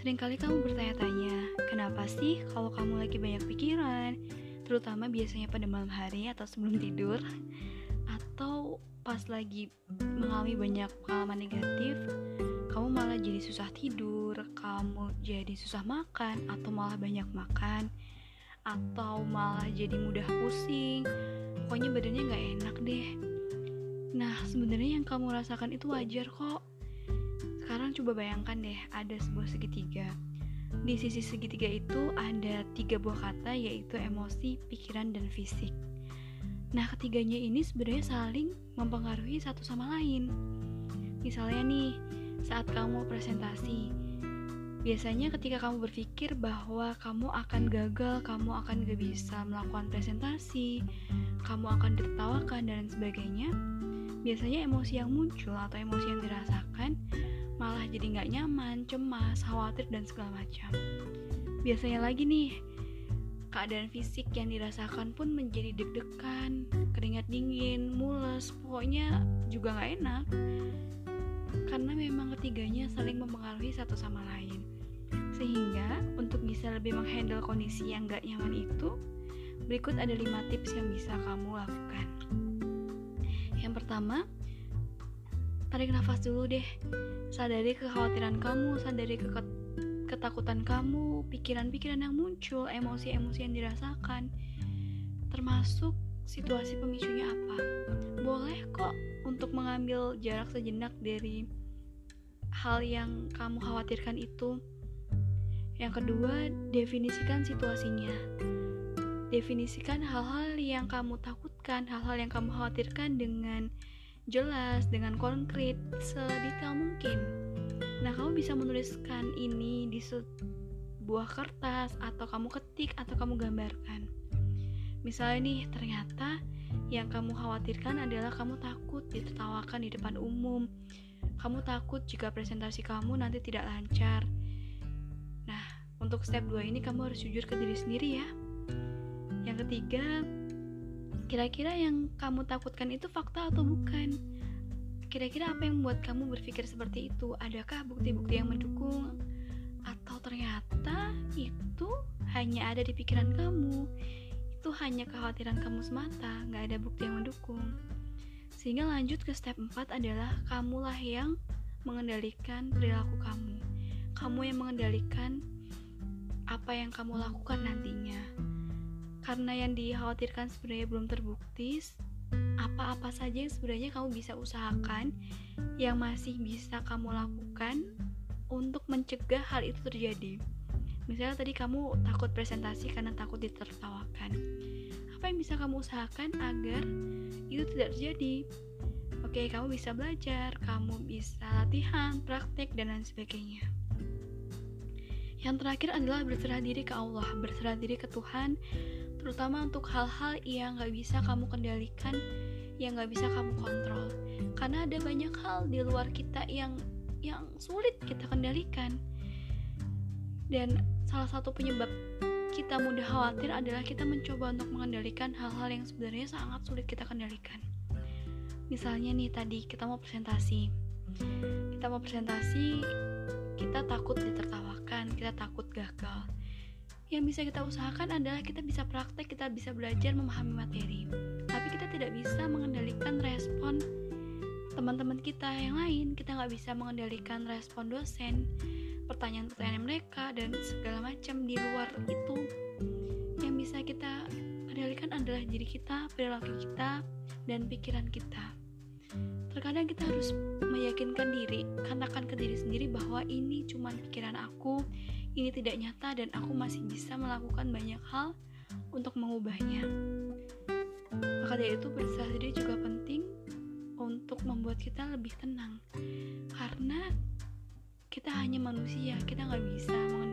Seringkali kamu bertanya-tanya, kenapa sih kalau kamu lagi banyak pikiran, terutama biasanya pada malam hari atau sebelum tidur, atau pas lagi mengalami banyak pengalaman negatif, kamu malah jadi susah tidur, kamu jadi susah makan, atau malah banyak makan, atau malah jadi mudah pusing, pokoknya badannya gak enak deh. Nah, sebenarnya yang kamu rasakan itu wajar kok sekarang coba bayangkan deh, ada sebuah segitiga. Di sisi segitiga itu ada tiga buah kata yaitu emosi, pikiran, dan fisik. Nah, ketiganya ini sebenarnya saling mempengaruhi satu sama lain. Misalnya nih, saat kamu presentasi, biasanya ketika kamu berpikir bahwa kamu akan gagal, kamu akan gak bisa melakukan presentasi, kamu akan ditertawakan dan sebagainya, biasanya emosi yang muncul atau emosi yang dirasakan malah jadi nggak nyaman, cemas, khawatir, dan segala macam. Biasanya lagi nih, keadaan fisik yang dirasakan pun menjadi deg-degan, keringat dingin, mules, pokoknya juga nggak enak. Karena memang ketiganya saling mempengaruhi satu sama lain. Sehingga untuk bisa lebih menghandle kondisi yang nggak nyaman itu, berikut ada 5 tips yang bisa kamu lakukan. Yang pertama, tarik nafas dulu deh. Sadari kekhawatiran kamu sadari ke ketakutan kamu pikiran-pikiran yang muncul emosi-emosi yang dirasakan. Termasuk situasi pemicunya apa? Boleh kok untuk mengambil jarak sejenak dari hal yang kamu khawatirkan itu. Yang kedua definisikan situasinya. Definisikan hal-hal yang kamu takutkan hal-hal yang kamu khawatirkan dengan jelas, dengan konkret, sedetail mungkin. Nah, kamu bisa menuliskan ini di sebuah kertas atau kamu ketik atau kamu gambarkan. Misalnya nih, ternyata yang kamu khawatirkan adalah kamu takut ditertawakan di depan umum. Kamu takut jika presentasi kamu nanti tidak lancar. Nah, untuk step 2 ini kamu harus jujur ke diri sendiri ya. Yang ketiga, Kira-kira yang kamu takutkan itu fakta atau bukan? Kira-kira apa yang membuat kamu berpikir seperti itu? Adakah bukti-bukti yang mendukung? Atau ternyata itu hanya ada di pikiran kamu? Itu hanya kekhawatiran kamu semata, nggak ada bukti yang mendukung. Sehingga lanjut ke step 4 adalah kamulah yang mengendalikan perilaku kamu. Kamu yang mengendalikan apa yang kamu lakukan nantinya karena yang dikhawatirkan sebenarnya belum terbukti apa-apa saja yang sebenarnya kamu bisa usahakan yang masih bisa kamu lakukan untuk mencegah hal itu terjadi. Misalnya tadi kamu takut presentasi karena takut ditertawakan. Apa yang bisa kamu usahakan agar itu tidak terjadi? Oke kamu bisa belajar kamu bisa latihan praktek dan lain sebagainya. Yang terakhir adalah berserah diri ke Allah berserah diri ke Tuhan terutama untuk hal-hal yang gak bisa kamu kendalikan yang gak bisa kamu kontrol. Karena ada banyak hal di luar kita yang yang sulit kita kendalikan. Dan salah satu penyebab kita mudah khawatir adalah kita mencoba untuk mengendalikan hal-hal yang sebenarnya sangat sulit kita kendalikan. Misalnya nih tadi kita mau presentasi. Kita mau presentasi kita takut ditertawakan kita takut gagal yang bisa kita usahakan adalah kita bisa praktek, kita bisa belajar memahami materi. Tapi kita tidak bisa mengendalikan respon teman-teman kita yang lain. Kita nggak bisa mengendalikan respon dosen, pertanyaan-pertanyaan mereka, dan segala macam di luar itu. Yang bisa kita kendalikan adalah diri kita, perilaku kita, dan pikiran kita. Terkadang kita harus meyakinkan diri, katakan ke diri sendiri bahwa ini cuma pikiran aku, ini tidak nyata dan aku masih bisa melakukan banyak hal untuk mengubahnya. Maka dari itu berserah diri juga penting untuk membuat kita lebih tenang. Karena kita hanya manusia, kita nggak bisa semuanya.